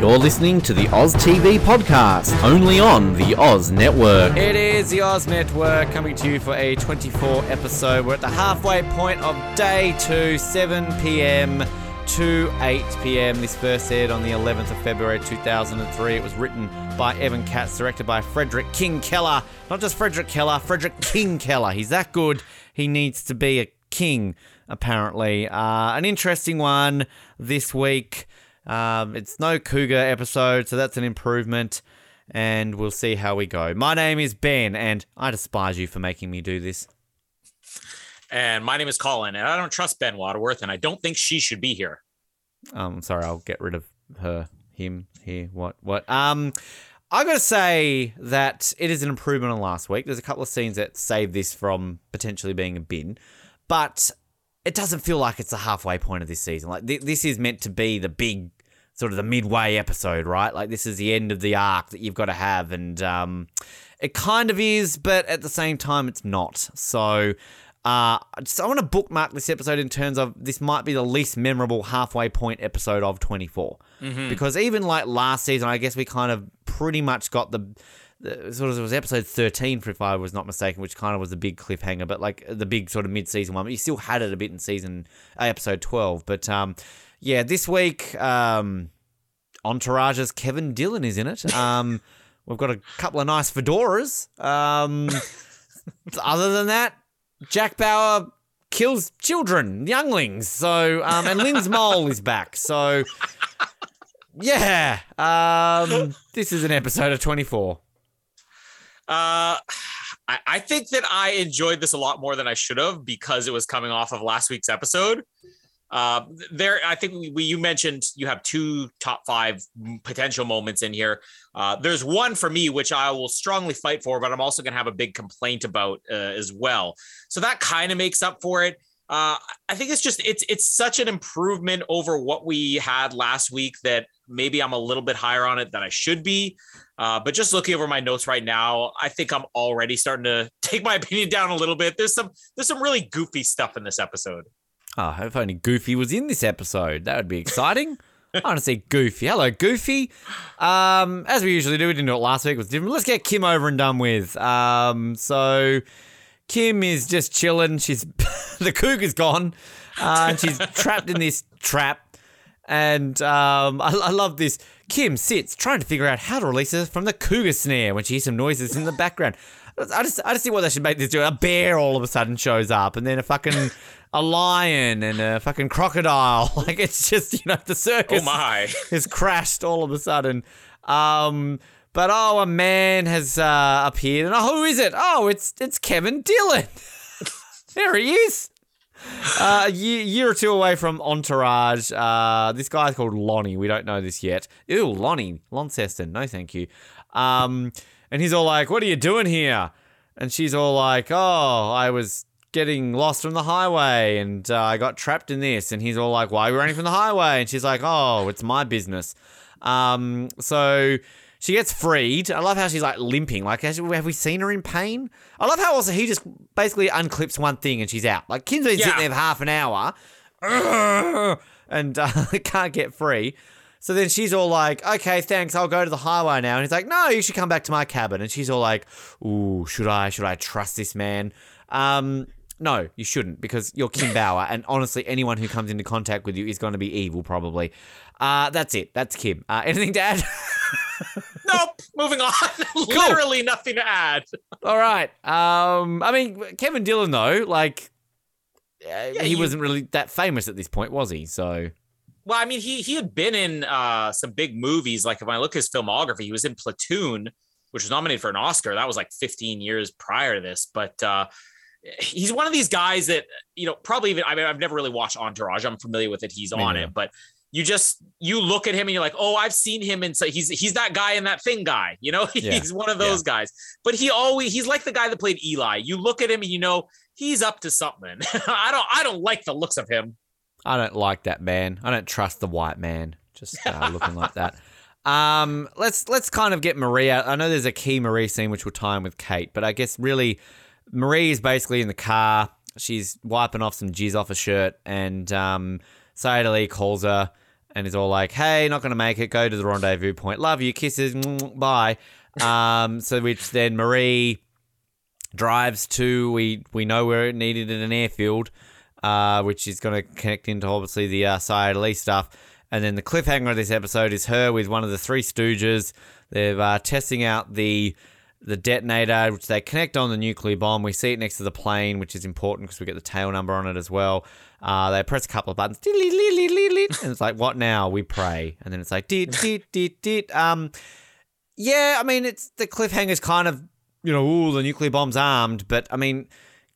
You're listening to the Oz TV podcast, only on the Oz Network. It is the Oz Network coming to you for a 24 episode. We're at the halfway point of day two, 7 p.m. to 8 p.m. This first aired on the 11th of February 2003. It was written by Evan Katz, directed by Frederick King Keller. Not just Frederick Keller, Frederick King Keller. He's that good. He needs to be a king, apparently. Uh, an interesting one this week. Um, it's no cougar episode, so that's an improvement, and we'll see how we go. My name is Ben, and I despise you for making me do this. And my name is Colin, and I don't trust Ben Waterworth, and I don't think she should be here. Um, I'm sorry, I'll get rid of her, him, here, what, what. Um, I gotta say that it is an improvement on last week. There's a couple of scenes that save this from potentially being a bin, but it doesn't feel like it's the halfway point of this season. Like th- this is meant to be the big sort of the midway episode, right? Like this is the end of the arc that you've got to have, and um, it kind of is, but at the same time, it's not. So. Uh, I just I want to bookmark this episode in terms of this might be the least memorable halfway point episode of 24 because even like last season, I guess we kind of pretty much got the, the sort of it was episode 13 if I was not mistaken, which kind of was the big cliffhanger, but like the big sort of mid season one. But you still had it a bit in season uh, episode 12, but um, yeah, this week, um, Entourage's Kevin Dillon is in it. Um, we've got a couple of nice fedoras. Um, other than that, Jack Bauer kills children, younglings. So, um, and Lynne's mole is back. So, yeah, um, this is an episode of 24. Uh, I, I think that I enjoyed this a lot more than I should have because it was coming off of last week's episode. Uh, there, I think we, we you mentioned you have two top five potential moments in here. Uh, there's one for me which I will strongly fight for, but I'm also going to have a big complaint about uh, as well. So that kind of makes up for it. Uh, I think it's just it's it's such an improvement over what we had last week that maybe I'm a little bit higher on it than I should be. Uh, but just looking over my notes right now, I think I'm already starting to take my opinion down a little bit. There's some there's some really goofy stuff in this episode. Oh, if only Goofy was in this episode, that would be exciting. I want to see Goofy. Hello, Goofy. Um, as we usually do, we didn't do it last week. It was different. Let's get Kim over and done with. Um, so Kim is just chilling. She's the cougar's gone, uh, and she's trapped in this trap. And um, I, I love this. Kim sits trying to figure out how to release her from the cougar snare when she hears some noises in the background. I just, I just see what they should make this do. A bear all of a sudden shows up, and then a fucking a lion and a fucking crocodile. Like it's just you know the circus Oh my! has crashed all of a sudden. Um, but oh, a man has uh, appeared, and oh, who is it? Oh, it's it's Kevin Dillon. there he is. Uh, a year, year or two away from Entourage. Uh, this guy's called Lonnie. We don't know this yet. Ew, Lonnie Launceston. No, thank you. Um, and he's all like, "What are you doing here?" And she's all like, "Oh, I was getting lost from the highway and uh, I got trapped in this." And he's all like, "Why are we running from the highway?" And she's like, "Oh, it's my business." Um, so she gets freed. I love how she's like limping. Like, has, have we seen her in pain? I love how also he just basically unclips one thing and she's out. Like, Kim's been sitting there for half an hour and uh, can't get free. So then she's all like, okay, thanks, I'll go to the highway now. And he's like, no, you should come back to my cabin. And she's all like, ooh, should I? Should I trust this man? Um, no, you shouldn't because you're Kim Bauer. And honestly, anyone who comes into contact with you is going to be evil, probably. Uh, that's it. That's Kim. Uh, anything to add? Nope. Moving on. Literally nothing to add. all right. Um, I mean, Kevin Dillon, though, like, uh, he you- wasn't really that famous at this point, was he? So Well, I mean, he he had been in uh, some big movies. Like if I look at his filmography, he was in Platoon, which was nominated for an Oscar. That was like 15 years prior to this. But uh, he's one of these guys that you know probably even. I mean, I've never really watched Entourage. I'm familiar with it. He's on it, but you just you look at him and you're like, oh, I've seen him and So he's he's that guy in that thing guy. You know, Yeah. he's one of those guys. But he always he's like the guy that played Eli. You look at him and you know he's up to something. I don't I don't like the looks of him. I don't like that man. I don't trust the white man. Just uh, looking like that. Um, let's let's kind of get Maria. I know there's a key Marie scene which will tie in with Kate, but I guess really Marie is basically in the car. She's wiping off some jizz off her shirt, and um, Sayid Ali calls her and is all like, "Hey, not gonna make it. Go to the rendezvous point. Love you. Kisses. Bye." Um, so which then Marie drives to we we know where it needed in an airfield, uh, which is going to connect into obviously the uh, Sayid Ali stuff. And then the cliffhanger of this episode is her with one of the three Stooges. They're uh, testing out the the detonator, which they connect on the nuclear bomb. We see it next to the plane, which is important because we get the tail number on it as well. Uh, they press a couple of buttons, and it's like, what now? We pray, and then it's like, dit dit dit dit. Um, yeah, I mean, it's the cliffhanger's kind of, you know, ooh, the nuclear bomb's armed, but I mean,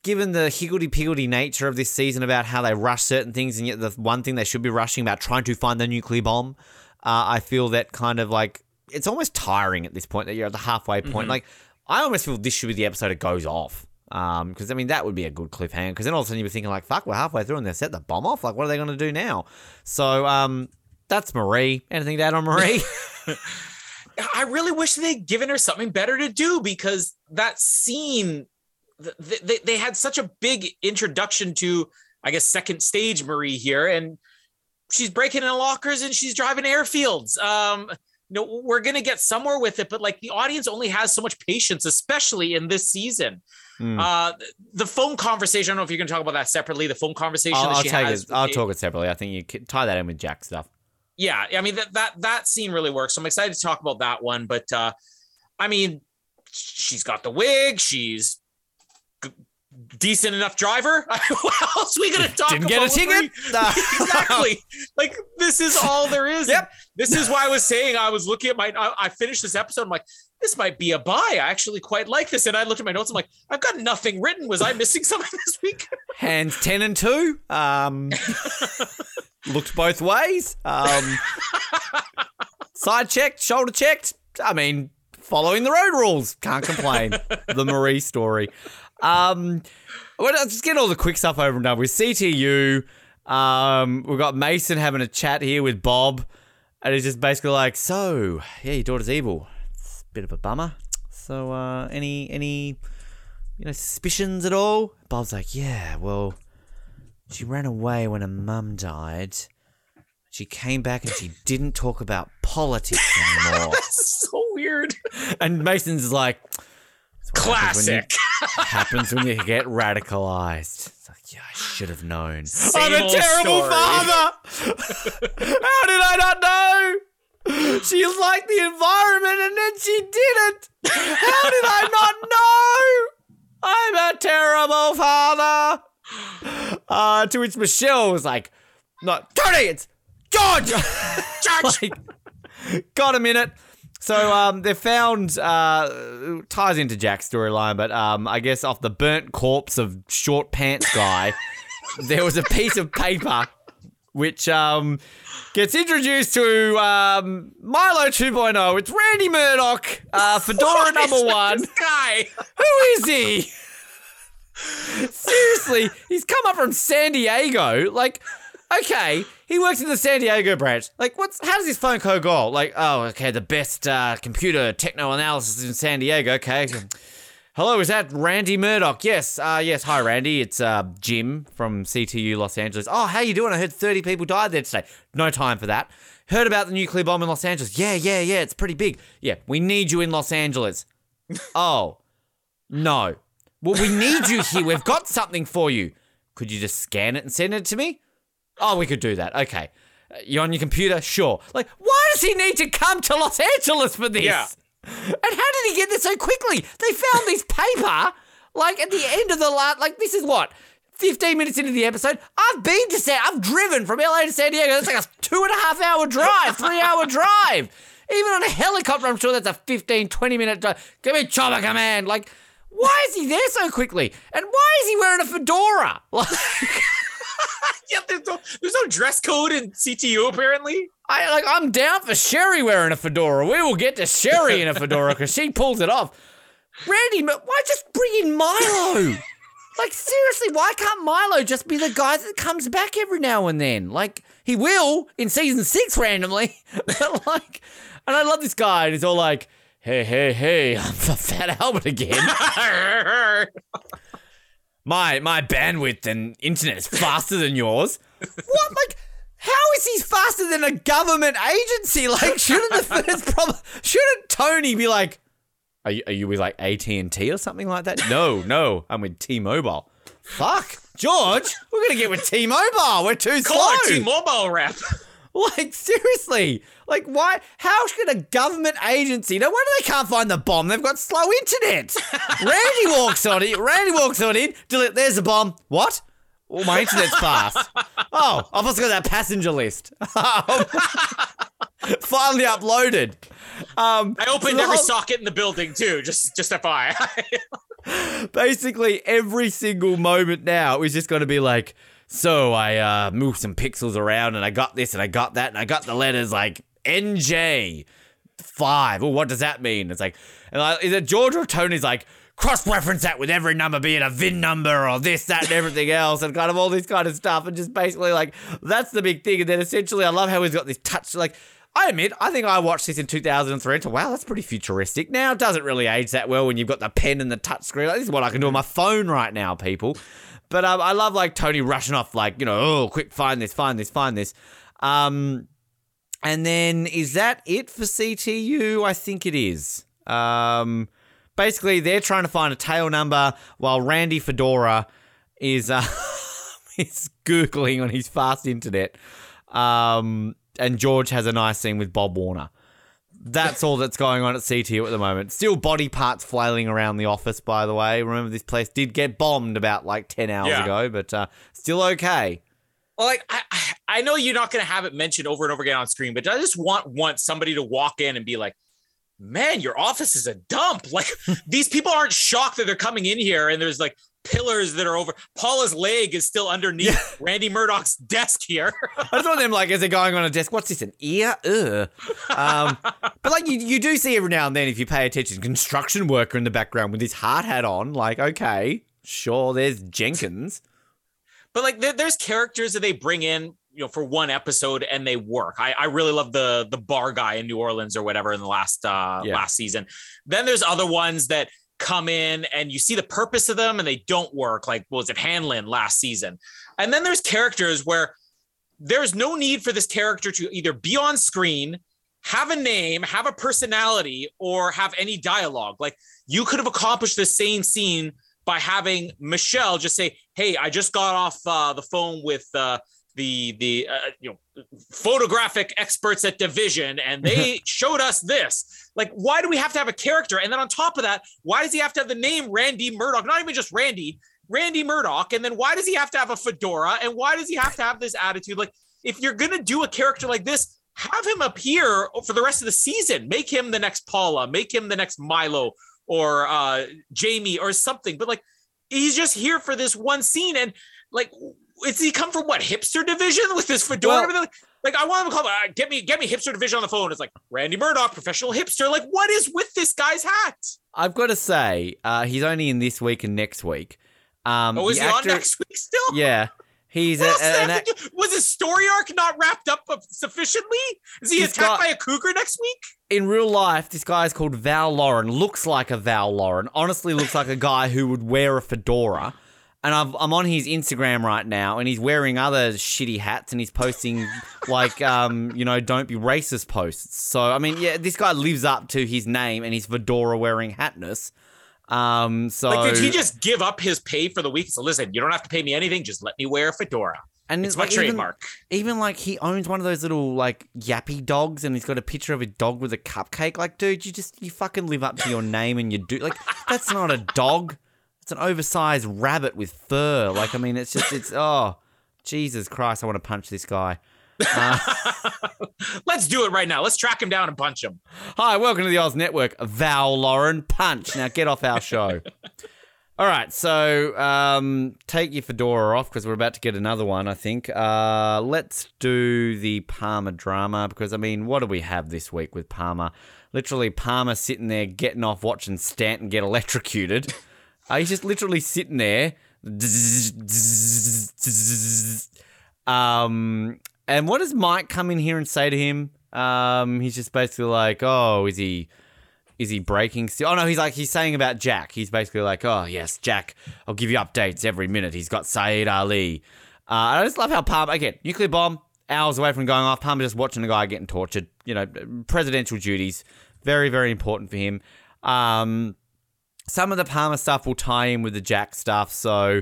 given the higgledy piggledy nature of this season about how they rush certain things, and yet the one thing they should be rushing about trying to find the nuclear bomb, uh, I feel that kind of like it's almost tiring at this point that you're at the halfway point. Like, I almost feel this should be the episode it goes off. Um, because I mean that would be a good cliffhanger. Because then all of a sudden you'd be thinking like, "Fuck, we're halfway through and they set the bomb off. Like, what are they going to do now?" So, um, that's Marie. Anything to add on Marie? I really wish they'd given her something better to do because that scene, th- they, they had such a big introduction to, I guess, second stage Marie here, and she's breaking in lockers and she's driving airfields. Um, you know, we're gonna get somewhere with it, but like the audience only has so much patience, especially in this season. Hmm. Uh, the phone conversation. I don't know if you're going to talk about that separately. The phone conversation I'll, I'll take it. I'll talk it separately. I think you could tie that in with Jack stuff. yeah i mean that that that scene really works so i'm excited to talk about that one but uh i mean she's got the wig she's decent enough driver what else are we gonna talk Didn't get a about ticket. Exactly like this is all there is Yep. this is why i was saying i was looking at my I, I finished this episode i'm like this might be a buy i actually quite like this and i looked at my notes i'm like i've got nothing written was i missing something this week Hands ten and two. Um, looked both ways. Um, side checked, shoulder checked. I mean, following the road rules. Can't complain. the Marie story. Um, well, let's just get all the quick stuff over and done with. CTU. Um, we've got Mason having a chat here with Bob, and he's just basically like, "So, yeah, your daughter's evil. It's a bit of a bummer. So, uh, any any you know suspicions at all?" Bob's like, "Yeah, well, she ran away when her mum died. She came back and she didn't talk about politics anymore." so weird and Mason's like, "That's what happens when you- classic happens when you get radicalized. It's like, yeah, I should have known. Same I'm a terrible story. father. How did I not know? She liked the environment and then she didn't. How did I not know? I'm a terrible father. Uh, to which Michelle was like, not Tony, it's George. George! like, got a minute. So um, they found uh, ties into Jack's storyline, but um, I guess off the burnt corpse of short pants guy, there was a piece of paper which um, gets introduced to um, Milo 2.0. It's Randy Murdoch, uh, Fedora number one. This guy. Who is he? Seriously, he's come up from San Diego. Like, okay, he works in the San Diego branch. Like, what's how does his phone code go? Like, oh, okay, the best uh, computer techno analysis in San Diego. Okay. Hello, is that Randy Murdoch? Yes, uh, yes. Hi, Randy. It's uh, Jim from CTU Los Angeles. Oh, how you doing? I heard 30 people died there today. No time for that. Heard about the nuclear bomb in Los Angeles. Yeah, yeah, yeah. It's pretty big. Yeah, we need you in Los Angeles. oh, no. Well, we need you here. We've got something for you. Could you just scan it and send it to me? Oh, we could do that. Okay. Uh, you're on your computer? Sure. Like, why does he need to come to Los Angeles for this? Yeah. And how did he get there so quickly? They found this paper, like at the end of the last, like this is what, 15 minutes into the episode, I've been to San, I've driven from LA to San Diego. That's like a two and a half hour drive, three hour drive. Even on a helicopter, I'm sure that's a 15, 20 minute drive. Give me chopper command. Like, why is he there so quickly? And why is he wearing a fedora? Like, yeah, there's no, there's no dress code in CTU apparently. I like I'm down for Sherry wearing a fedora. We will get to Sherry in a fedora because she pulls it off. Randy, why just bring in Milo? like seriously, why can't Milo just be the guy that comes back every now and then? Like he will in season six randomly, like, and I love this guy. And he's all like, "Hey, hey, hey, I'm the Fat Albert again." My my bandwidth and internet is faster than yours. what like? How is he faster than a government agency? Like, shouldn't the first problem? Shouldn't Tony be like, are you, are you with like AT and T or something like that? No, no, I'm with T-Mobile. Fuck, George, we're gonna get with T-Mobile. We're too Call slow. our T-Mobile rep. Like seriously, like why? How should a government agency? No wonder they can't find the bomb. They've got slow internet. Randy walks on it. Randy walks on in. Delete. There's a bomb. What? Oh, my internet's fast. Oh, I've also got that passenger list. Finally uploaded. Um, I opened so every whole- socket in the building too. Just just FYI. basically every single moment now is just going to be like, so I uh, moved some pixels around and I got this and I got that and I got the letters like NJ five. Well, what does that mean? It's like, and is it George or Tony's like cross reference that with every number being a VIN number or this, that, and everything else, and kind of all this kind of stuff, and just basically like that's the big thing. And then essentially, I love how he's got this touch like. I admit, I think I watched this in 2003 and thought, wow, that's pretty futuristic. Now, it doesn't really age that well when you've got the pen and the touch screen. Like, this is what I can do on my phone right now, people. But um, I love like Tony rushing off, like, you know, oh, quick, find this, find this, find this. Um, and then is that it for CTU? I think it is. Um, basically, they're trying to find a tail number while Randy Fedora is uh, is googling on his fast internet. Um, and George has a nice scene with Bob Warner. That's all that's going on at CTU at the moment. Still body parts flailing around the office, by the way. Remember, this place did get bombed about like 10 hours Yeah. ago, but uh, still okay. Well, like I, I- know you're not going to have it mentioned over and over again on screen, but I just want want somebody to walk in and be like, "Man, your office is a dump." Like these people aren't shocked that they're coming in here and there's like pillars that are over. Paula's leg is still underneath Randy Murdoch's desk here. I just want them like as they're going on a desk. What's this? An ear? Ugh. Um, but like you, you do see every now and then if you pay attention, construction worker in the background with his hard hat on. Like, okay, sure, there's Jenkins. But like there, there's characters that they bring in you know for one episode and they work. I, I really love the the bar guy in new orleans or whatever in the last uh Yeah. last season. Then there's other ones that come in and you see the purpose of them and they don't work. Like was it hanlon last season. And then there's characters where there's no need for this character to either be on screen have a name have a personality or have any dialogue. Like you could have accomplished the same scene by having Michelle just say, "Hey, I just got off uh, the phone with uh, the the uh, you know photographic experts at Division, and they showed us this." Like, why do we have to have a character? And then on top of that, why does he have to have the name Randy Murdoch? Not even just Randy, Randy Murdoch. And then why does he have to have a fedora? And why does he have to have this attitude? Like, if you're gonna do a character like this. Have him appear for the rest of the season. Make him the next Paula. Make him the next Milo or uh, Jamie or something. But like, he's just here for this one scene, and like, is he come from what hipster division with this fedora? Well- like, I want him to call. Uh, get me, get me hipster division on the phone. It's like Randy Murdoch, professional hipster. Like, what is with this guy's hat? I've got to say, uh, he's only in this week and next week. Um, Oh, is he actor- on next week still? Yeah, he's a, a- an have act- to do- Was his story arc not wrapped up sufficiently? Is he attacked got- by a cougar next week? in real life, this guy is called Val Lauren. Looks like a Val Lauren. Honestly, looks like a guy who would wear a fedora. And I've, I'm on his Instagram right now, and he's wearing other shitty hats, and he's posting like, um, you know, don't be racist posts. So I mean, yeah, this guy lives up to his name and his fedora wearing hatness. Um, so Like, did he just give up his pay for the week? So listen, you don't have to pay me anything. Just let me wear a fedora. and It's my like, even- trademark. Even like he owns one of those little like yappy dogs, and he's got a picture of a dog with a cupcake. Like, dude, you just you fucking live up to your name, and you do like that's not a dog. It's an oversized rabbit with fur. Like, I mean, it's just, it's, oh, Jesus Christ, I want to punch this guy. Uh, Let's do it right now. Let's track him down and punch him. hi, welcome to the Oz Network. Val Lauren, punch. Now get off our show. All right, so um, take your fedora off because we're about to get another one, I think. Uh, let's do the Palmer drama because, I mean, what do we have this week with Palmer? Literally, Palmer sitting there getting off watching Stanton get electrocuted. Uh, he's just literally sitting there. Um, and what does Mike come in here and say to him? Um, he's just basically like, "Oh, is he, is he breaking still?" Oh no, he's like, he's saying about Jack. He's basically like, "Oh yes, Jack. I'll give you updates every minute. He's got Sayid Ali." Uh, I just love how Palmer again, nuclear bomb, hours away from going off. Palmer just watching a guy getting tortured. You know, presidential duties, very very important for him. Um, some of the Palmer stuff will tie in with the Jack stuff, so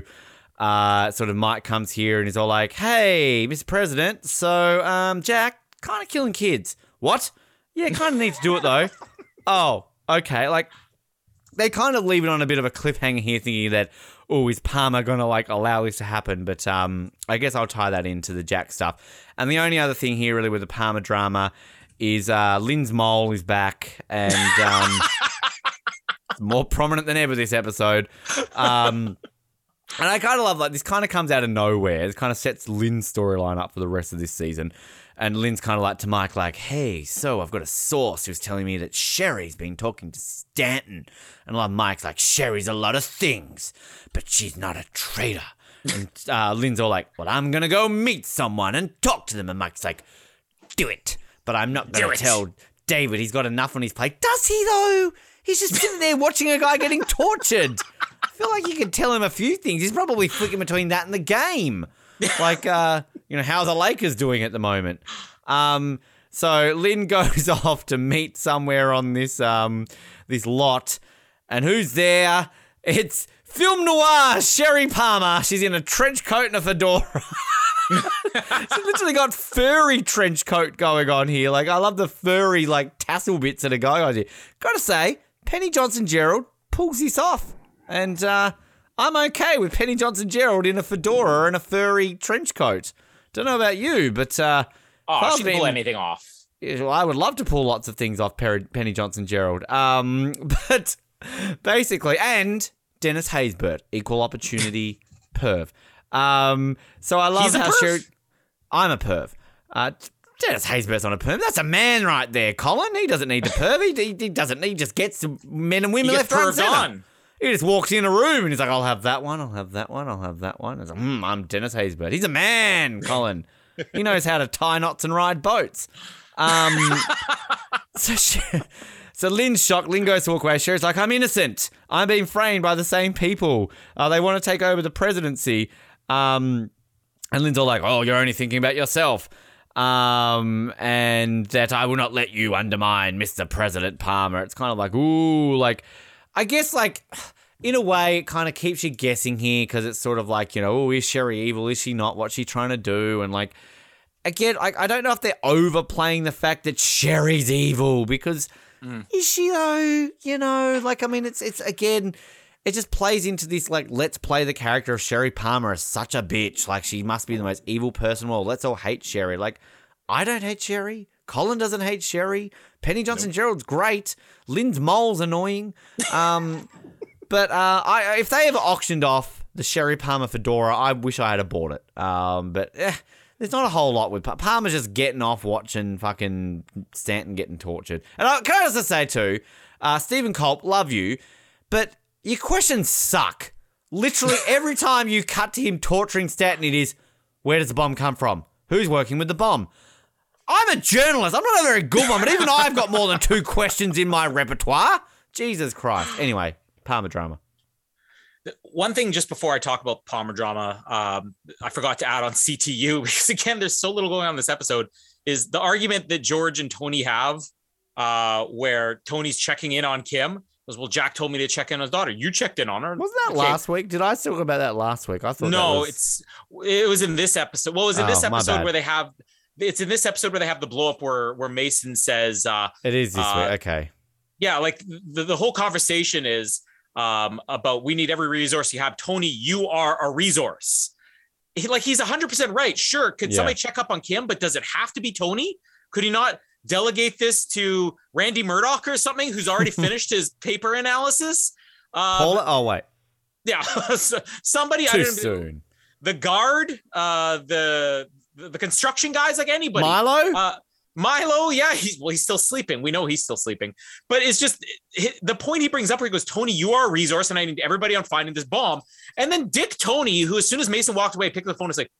uh, sort of Mike comes here and he's all like, "Hey, Mr. President, so um, Jack kind of killing kids. What? Yeah, kind of need to do it though. oh, okay. Like they kind of leave it on a bit of a cliffhanger here, thinking that oh, is Palmer gonna like allow this to happen? But um, I guess I'll tie that into the Jack stuff. And the only other thing here, really, with the Palmer drama is uh, Lynne's mole is back and um, more prominent than ever this episode. Um, and I kind of love like this. Kind of comes out of nowhere. It kind of sets Lynne's storyline up for the rest of this season. And Lynne's kind of like to Mike, like, "Hey, so I've got a source who's telling me that Sherry's been talking to Stanton." And like Mike's like, "Sherry's a lot of things, but she's not a traitor." And uh, Lynne's all like, "Well, I'm gonna go meet someone and talk to them." And Mike's like, "Do it, but I'm not gonna tell David. He's got enough on his plate." Does he though? He's just sitting there watching a guy getting tortured. I feel like you could tell him a few things. He's probably flicking between that and the game. Like, uh, you know, how the Lakers doing at the moment? Um, so Lynne goes off to meet somewhere on this um this lot, and who's there? It's film noir Sherry Palmer. She's in a trench coat and a fedora. She's literally got furry trench coat going on here. Like I love the furry like tassel bits that are going on here. Gotta say, Penny Johnson Jerald pulls this off, and uh, I'm okay with Penny Johnson Jerald in a fedora and a furry trench coat. Don't know about you, but uh, Oh, she can pull anything off. well, I would love to pull lots of things off Penny Johnson Jerald. Um, but basically, and Dennis Haysbert, equal opportunity perv. Um, so I love He's how? Sherry. I'm a perv. Uh, Dennis Haysbert's on a perv. That's a man right there, Colin. He doesn't need to perv. He, he, he doesn't. He just gets men and He women gets left, right, and center. on. He just walks in a room and he's like, I'll have that one, I'll have that one, I'll have that one. It's like, hmm, I'm Dennis Haysbert. He's a man, Colin. he knows how to tie knots and ride boats. Um, so, she, so Lynne's shocked. Lynne goes to walk away. Sherry's like, I'm innocent. I'm being framed by the same people. Uh, they want to take over the presidency. Um, and Lynne's all like, oh, you're only thinking about yourself. Um, and that I will not let you undermine Mr. President Palmer. It's kind of like, ooh, like, I guess, like, in a way, it kind of keeps you guessing here because it's sort of like, you know, oh, is Sherry evil? Is she not? What's she trying to do? And, like, again, I, I don't know if they're overplaying the fact that Sherry's evil because mm. is she though? You know, like I mean, it's it's again, it just plays into this like let's play the character of Sherry Palmer as such a bitch. Like she must be the most evil person. Well, let's all hate Sherry. Like I don't hate Sherry. Colin doesn't hate Sherry. Penny Johnson Jerald's great. Lynne's mole's annoying. Um, but uh, I if they ever auctioned off the Sherry Palmer fedora, I wish I had bought it. Um, but eh, there's not a whole lot with Pa- Palmer's just getting off watching fucking Stanton getting tortured. And I, can I also say too, uh, Stephen Culp, love you, but your questions suck. Literally every time you cut to him torturing Stanton, it is, where does the bomb come from? Who's working with the bomb? I'm a journalist. I'm not a very good one, but even I've got more than two questions in my repertoire. Jesus Christ. Anyway, Palmer drama. One thing just before I talk about Palmer drama, um, I forgot to add on CTU because again, there's so little going on in this episode. Is the argument that George and Tony have, uh, where Tony's checking in on Kim? Goes, well, Jack told me to check in on his daughter. You checked in on her. Wasn't that Okay. last week? Did I talk about that last week? I thought No, was... it's it was in this episode. Well, it was in this Oh, my episode where they have. It's in this episode where they have the blow up where where Mason says, uh, it is this uh, week. Okay. yeah, like the, the whole conversation is um, about we need every resource you have. Tony, you are a resource. He, like he's 100% right. Sure, could Yeah. somebody check up on Kim, but does it have to be Tony? Could he not delegate this to Randy Murdoch or something who's already finished his paper analysis? Um, Paula. Oh wait, yeah, So somebody I too soon. the guard, uh, the the construction guys, like anybody. Milo. Uh, Milo, yeah, he's well, he's still sleeping. We know he's still sleeping, but it's just the point he brings up where he goes, Tony, you are a resource, and I need everybody on finding this bomb. And then Dick Tony, who as soon as Mason walked away, picked up the phone, and was like,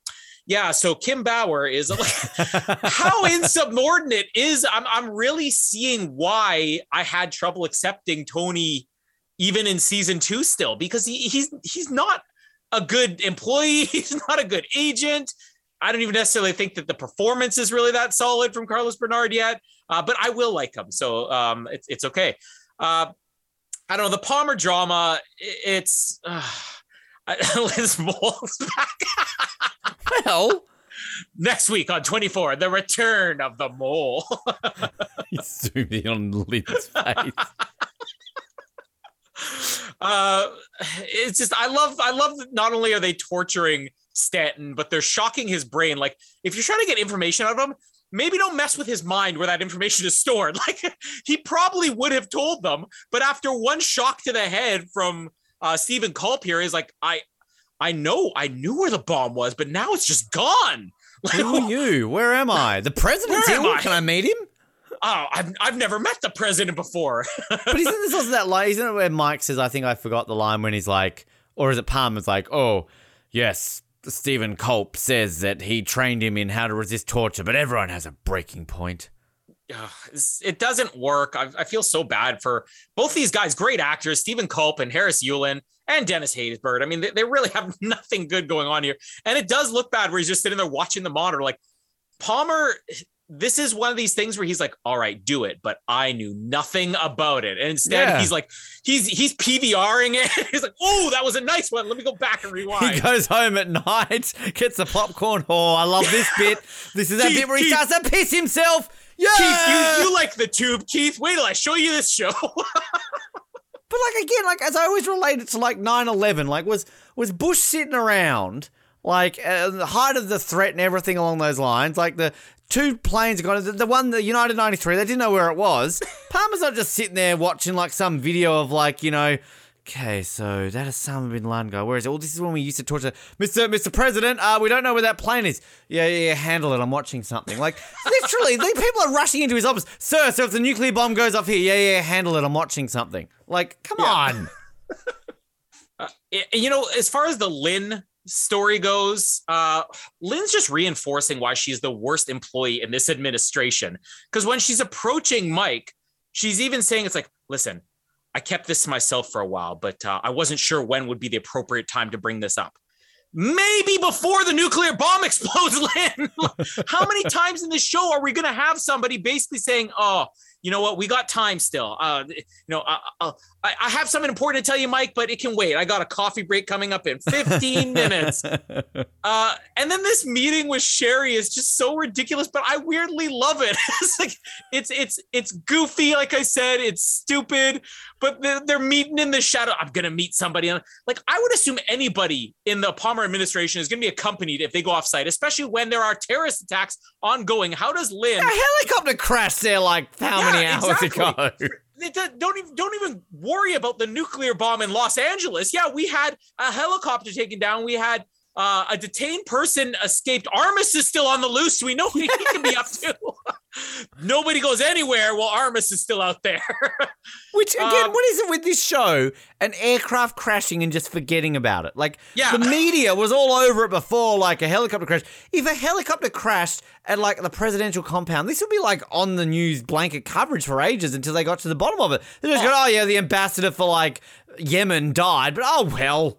yeah, so Kim Bauer is like, how insubordinate is I'm I'm really seeing why I had trouble accepting Tony even in season two still because he, he's he's not a good employee, he's not a good agent. I don't even necessarily think that the performance is really that solid from Carlos Bernard yet, uh, but I will like him, so um, it's it's okay. Uh, I don't know the Palmer drama. It's uh, Liz Mole's back well, next week on 24. The return of the mole. he's zoomed in on Lynne's face. uh it's just i love i love that not only are they torturing stanton but they're shocking his brain like if you're trying to get information out of him maybe don't mess with his mind where that information is stored like he probably would have told them but after one shock to the head from uh stephen culp here is like i i know i knew where the bomb was but now it's just gone like Who are you? Where am I? The president's Where am here. I? Can I meet him? oh i've, I've never met the president before But isn't this also that line? Isn't it where Mike says, I think I forgot the line when he's like, or is it Palmer's like, oh, yes, Stephen Culp says that he trained him in how to resist torture, but everyone has a breaking point. It doesn't work. I, I feel so bad for both these guys, great actors, Stephen Culp and Harris Yulin and Dennis Haysbert. I mean, they, they really have nothing good going on here. And it does look bad where he's just sitting there watching the monitor. Like Palmer, this is one of these things where he's like, all right, do it, but I knew nothing about it. And instead Yeah. he's like, he's he's PVRing it. he's like, oh, that was a nice one. Let me go back and rewind. He goes home at night, gets the popcorn. Oh, I love this bit. This is that Keith, bit where he Keith. starts to piss himself. Yeah. Keith, you, you like the tube, Keith. Wait till I show you this show. But like again, like as I always relate it to like 9-11, like was was Bush sitting around like uh, the height of the threat and everything along those lines, like the two planes got the, the one the United 93, they didn't know where it was. Palmer's not just sitting there watching like some video of like, you know, Okay, so that is Osama bin Laden guy. Where is it? Well, this is when we used to torture Mr. Mr. President. Uh, we don't know where that plane is. Yeah, yeah, yeah. Handle it. I'm watching something. Like literally, the people are rushing into his office. Sir, so if the nuclear bomb goes off here, yeah, yeah, handle it. I'm watching something. Like, come on. I- you know, as far as the Lynne story goes, uh, Lynne's just reinforcing why she's the worst employee in this administration. Because when she's approaching Mike, she's even saying, "It's like, listen, I kept this to myself for a while, but uh, I wasn't sure when would be the appropriate time to bring this up." Maybe before the nuclear bomb explodes, Lynne. How many times in this show are we going to have somebody basically saying, "Oh, you know what? We got time still. Uh, you know, I, I, I have something important to tell you, Mike, but it can wait. I got a coffee break coming up in 15 minutes. Uh, and then this meeting with Sherry is just so ridiculous, but I weirdly love it. it's like it's it's it's goofy, like I said, it's stupid, but they're, they're meeting in the shadow. I'm gonna meet somebody. Like I would assume anybody in the Palmer administration is gonna be accompanied if they go offsite, especially when there are terrorist attacks ongoing. How does Lynne? A helicopter crashed there like how Yeah, many hours exactly. ago? Don't don't even don't even worry about the nuclear bomb in Los Angeles. Yeah, we had a helicopter taken down. We had uh, a detained person escaped. Armis is still on the loose. We know what he can be up to. Nobody goes anywhere while Armis is still out there. Which again, Um, what is it with this show? An aircraft crashing and just forgetting about it. Like Yeah. the media was all over it before, like a helicopter crash. If a helicopter crashed at like the presidential compound, this would be like on the news blanket coverage for ages until they got to the bottom of it. They just go, "Oh yeah, the ambassador for like Yemen died," but oh well,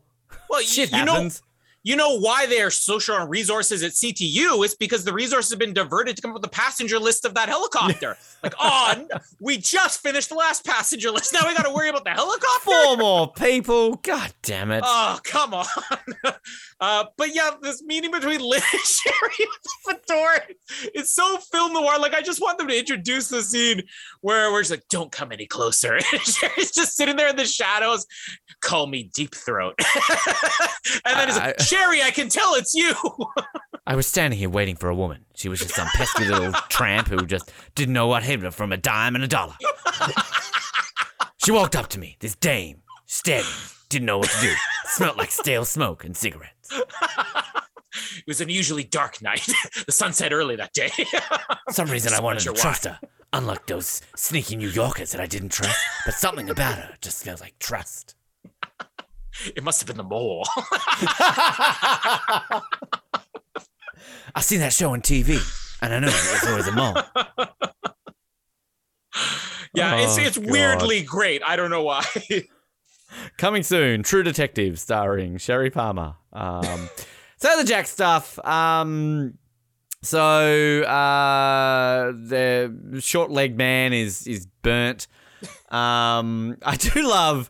well, shit you know, happens. You know why they are so short on resources at CTU? It's because the resources have been diverted to come up with the passenger list of that helicopter. like, oh, we just finished the last passenger list. Now we got to worry about the helicopter. Four more people. God damn it. Oh, come on. uh, but yeah, this meeting between Lynne and Sherry the fedora, it's so film noir. Like, I just want them to introduce the scene where we're just like, don't come any closer. And Sherry's just sitting there in the shadows. Call me Deep Throat. and then it's like, Sherry, I can tell it's you. I was standing here waiting for a woman. She was just some pesky little tramp who just didn't know what hit her from a dime and a dollar. she walked up to me, this dame, me, didn't know what to do. Smelled like stale smoke and cigarettes. It was an unusually dark night. the sun set early that day. Some reason, I wanted to trust her. Unlike those sneaky New Yorkers that I didn't trust, but something about her just felt like trust. it must have been the mole. I've seen that show on TV, and I know there's always a mole. yeah, it's Oh, it's God. weirdly great. I don't know why. Coming soon, True Detective, starring Sherry Palmer. Um, so the Jack stuff. Um, so uh, the short-legged man is is burnt. Um, I do love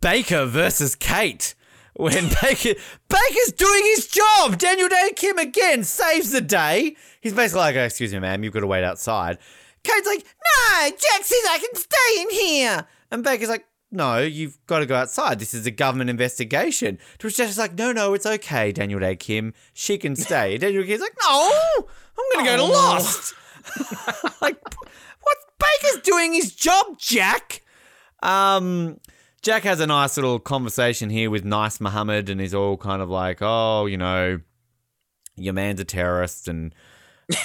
Baker versus Kate. When Baker Baker's doing his job, Daniel Dae Kim again saves the day. He's basically like, "Excuse me, ma'am, you've got to wait outside." Kate's like, "No, Jack says I can stay in here," and Baker's like, "No, you've got to go outside. This is a government investigation." To which Jack's like, "No, no, it's okay, Daniel Dae Kim. She can stay." Daniel Kim's like, "No, I'm gonna go to Oh. Lost." like, what? Baker's doing his job, Jack. Um, Jack has a nice little conversation here with Nice Muhammad, and he's all kind of like, "Oh, you know, your man's a terrorist, and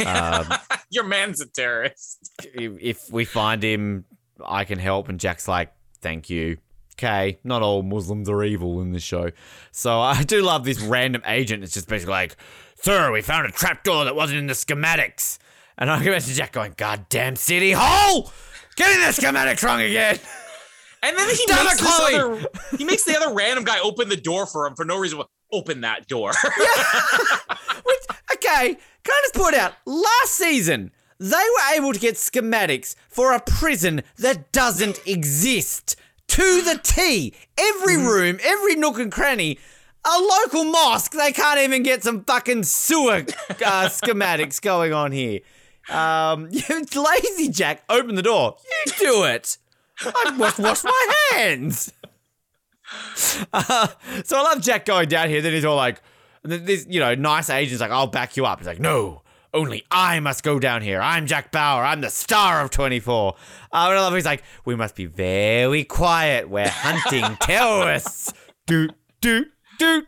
um, Your man's a terrorist. if, if we find him, I can help." And Jack's like, "Thank you." Okay, not all Muslims are evil in this show, so I do love this random agent. It's just basically like, "Sir, we found a trapdoor that wasn't in the schematics," and I can imagine Jack going, "God damn city hall, getting the schematics wrong again." And then he makes this other, he makes the other random guy open the door for him for no reason. Open that door. Which, okay, can I just point out, last season, they were able to get schematics for a prison that doesn't exist. To the T. Every room, every nook and cranny. A local mosque, they can't even get some fucking sewer uh, schematics going on here. Um, you lazy Jack, open the door. You do it. I must wash my hands. Uh, so I love Jack going down here. Then he's all like, this, you know, nice agent's like, I'll back you up. He's like, no, only I must go down here. I'm Jack Bauer. I'm the star of 24. Uh, and I love he's like, we must be very quiet. We're hunting terrorists. Do, do, do,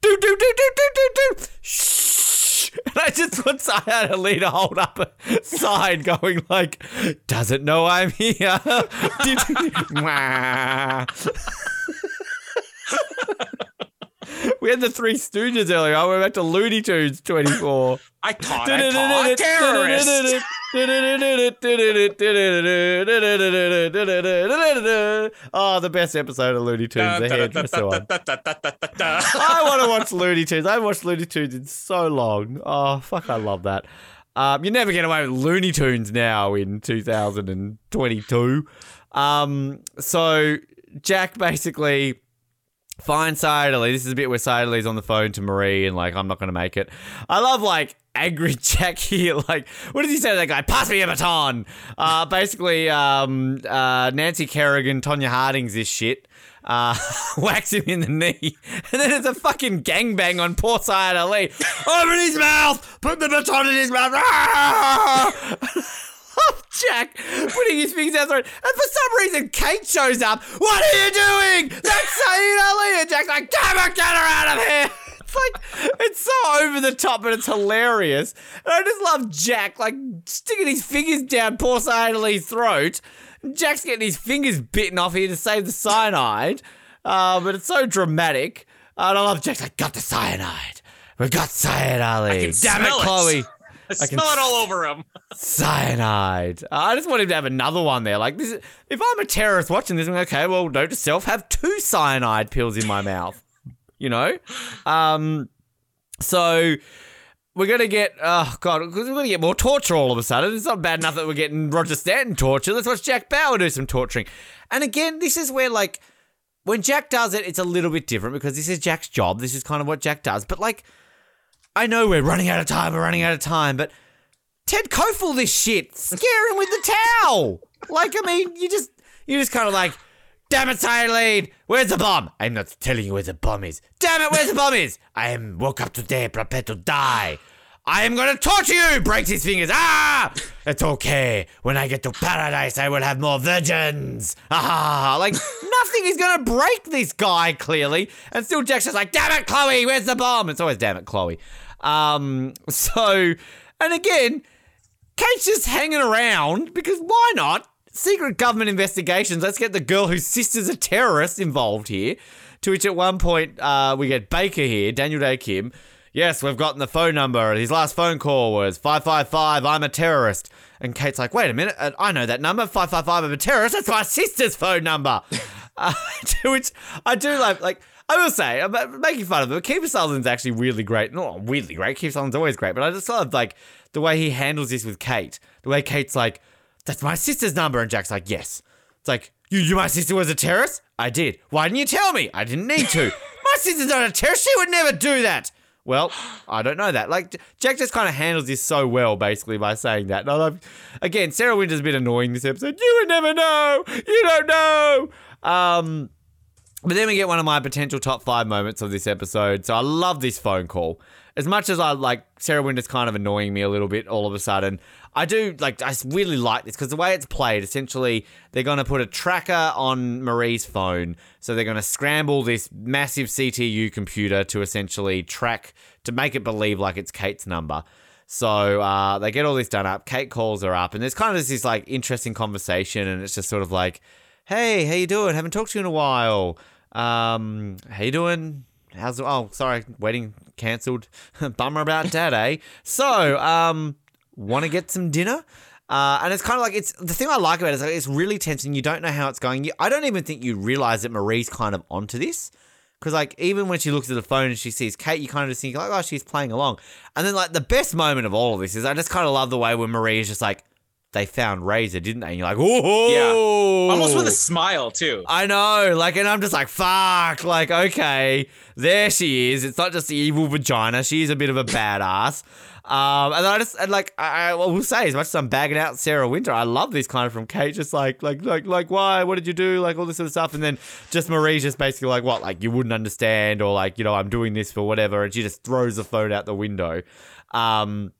do, do, do, do, do, do, do. Shh. I just want Sayid Ali to hold up a sign going like, doesn't know I'm here. We had the Three Stooges earlier. We're back to Looney Tunes 24. I taught I taught terrorist. oh, the best episode of Looney Tunes. The hairdresser one. I want to watch Looney Tunes. I haven't watched Looney Tunes in so long. Oh, fuck, I love that. Um, you never get away with Looney Tunes now in 2022. Um, so Jack basically Sayid Ali. This is a bit where Ali's on the phone to Marie and like, I'm not going to make it. I love like angry Jack here. Like, what does he say to that guy? Pass me a baton. Uh, basically, um, uh, Nancy Kerrigan, Tonya Harding's this shit. Uh, whacks him in the knee, and then it's a fucking gangbang on poor Sayid Ali. Open his mouth! Put the baton in his mouth! Ah! Jack putting his fingers out throat, and for some reason Kate shows up. What are you doing? That's Sayid Ali, and Jack's like, "Damn it, get her out of here!" It's like it's so over the top, but it's hilarious. And I just love Jack like sticking his fingers down poor Sayid Ali's throat. Jack's getting his fingers bitten off here to save the cyanide, uh, but it's so dramatic. And I love Jack's like, "Got the cyanide. We got Sayid Ali. Damn it, Chloe. it." Chloe." I can smell it all over him. Cyanide. I just want him to have another one there. Like this, is- if I'm a terrorist watching this, I'm like, okay. Well, note to self: have two cyanide pills in my mouth. You know. Um. So we're gonna get oh god, we're gonna get more torture all of a sudden. It's not bad enough that we're getting Roger Stanton torture. Let's watch Jack Bauer do some torturing. And again, this is where like when Jack does it, it's a little bit different because this is Jack's job. This is kind of what Jack does. But like, I know we're running out of time. We're running out of time. But Ted Kofel this shit. Scare him with the towel. Like, I mean, you just you just kind of like, damn it, Silene, where's the bomb? I'm not telling you where the bomb is. Damn it, where's the bomb is? I am woke up today, prepared to die. I am gonna torture you! Breaks his fingers. Ah! It's okay. When I get to paradise, I will have more virgins. Ah! Like, nothing is gonna break this guy, clearly. And still Jack's just like, damn it, Chloe, where's the bomb? It's always damn it, Chloe. Um, so, and again, Kate's just hanging around because why not? Secret government investigations. Let's get the girl whose sister's a terrorist involved here. To which at one point, uh, we get Baker here, Daniel Dae Kim. Yes, we've gotten the phone number. His last phone call was 555, I'm a terrorist. And Kate's like, wait a minute, uh, I know that number, 555, I'm a terrorist. That's my sister's phone number. uh, to which I do like, like, I will say, I'm making fun of him. Kiefer Sutherland's actually really great. Not weirdly great. Kiefer Sutherland's always great, but I just love like the way he handles this with Kate. The way Kate's like, "That's my sister's number," and Jack's like, "Yes." It's like, "You, you, my sister was a terrorist." I did. Why didn't you tell me? I didn't need to. my sister's not a terrorist. She would never do that. Well, I don't know that. Like Jack just kind of handles this so well, basically by saying that. And again, Sarah Wynter's been annoying this episode. You would never know. You don't know. Um, but then we get one of my potential top five moments of this episode. So I love this phone call. As much as I like Sarah Wynter's kind of annoying me a little bit all of a sudden, I do like I really like this because the way it's played, essentially they're going to put a tracker on Marie's phone, so they're going to scramble this massive CTU computer to essentially track to make it believe like it's Kate's number. So uh, they get all this done up. Kate calls her up, and there's kind of this like interesting conversation, and it's just sort of like, "Hey, how you doing? Haven't talked to you in a while." Um, how you doing? How's oh sorry, wedding cancelled. Bummer about that, eh? So, um, want to get some dinner? Uh, and it's kind of like it's the thing I like about it is like it's really tense and you don't know how it's going. You, I don't even think you realize that Marie's kind of onto this because like even when she looks at the phone and she sees Kate, you kind of just think like, oh, she's playing along. And then like the best moment of all of this is I just kind of love the way when Marie is just like, they found Reza, didn't they? And you're like, oh, yeah, almost with a smile too. I know, like, and I'm just like, fuck, like, okay, there she is. It's not just the evil vagina; she's a bit of a badass. Um, and I just and like I, I will say, as much as I'm bagging out Sarah Wynter, I love this kind of from Kate, just like like like like why? What did you do? Like all this sort of stuff, and then just Marie's just basically like what? Like you wouldn't understand, or like you know I'm doing this for whatever, and she just throws the phone out the window. Um,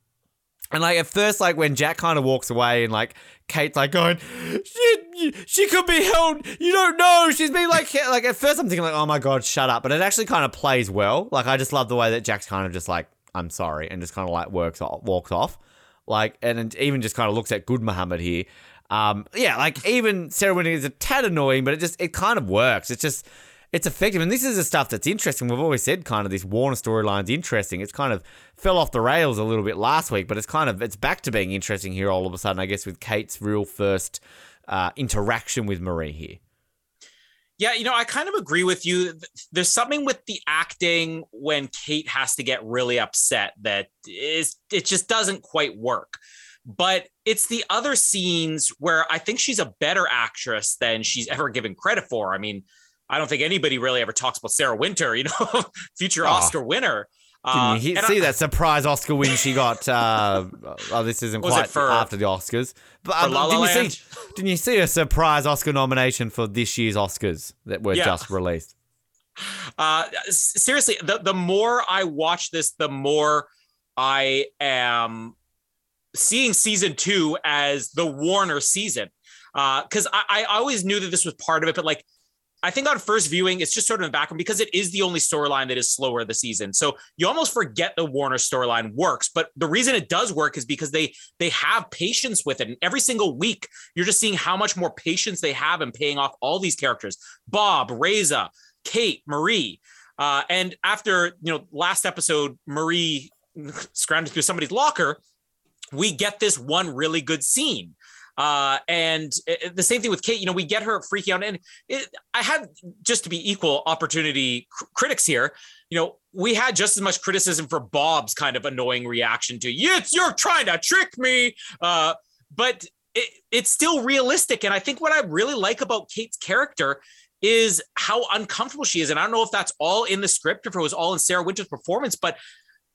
and like at first, like when Jack kind of walks away and like Kate's like going, she, she could be held. You don't know. She's been like, like at first I'm thinking like, oh my god, shut up. But it actually kind of plays well. Like I just love the way that Jack's kind of just like, I'm sorry, and just kind of like works off, walks off. Like and even just kind of looks at Good Muhammad here. Um, yeah, like even Sarah Winning is a tad annoying, but it just it kind of works. It's just it's effective. And this is the stuff that's interesting. We've always said kind of this Warner storyline's interesting. It's kind of fell off the rails a little bit last week, but it's kind of it's back to being interesting here all of a sudden, I guess, with Kate's real first uh, interaction with Marie here. Yeah, you know, I kind of agree with you. There's something with the acting when Kate has to get really upset that is it just doesn't quite work. But it's the other scenes where I think she's a better actress than she's ever given credit for. I mean, I don't think anybody really ever talks about Sarah Wynter, you know, future oh. Oscar winner. Uh, Didn't you see I, that surprise Oscar win she got? Uh, oh, this isn't quite for, after the Oscars. But um, didn't, you see, didn't you see a surprise Oscar nomination for this year's Oscars that were yeah. just released? Uh, seriously, the, the more I watch this, the more I am seeing season two as the Warner season. Because uh, I, I always knew that this was part of it, but like I think on first viewing, it's just sort of in the background because it is the only storyline that is slower this season. So you almost forget the Warner storyline works. But the reason it does work is because they they have patience with it. And every single week, you're just seeing how much more patience they have in paying off all these characters: Bob, Reza, Kate, Marie. Uh, and after you know last episode, Marie scrounging through somebody's locker, we get this one really good scene uh, and it, the same thing with Kate. You know, we get her freaking out, and it, I had just to be equal opportunity cr- critics here. you know, we had just as much criticism for Bob's kind of annoying reaction to yes, you're trying to trick me. Uh, but it, it's still realistic. And I think what I really like about Kate's character is how uncomfortable she is. And I don't know if that's all in the script, or if it was all in Sarah Wynter's performance, but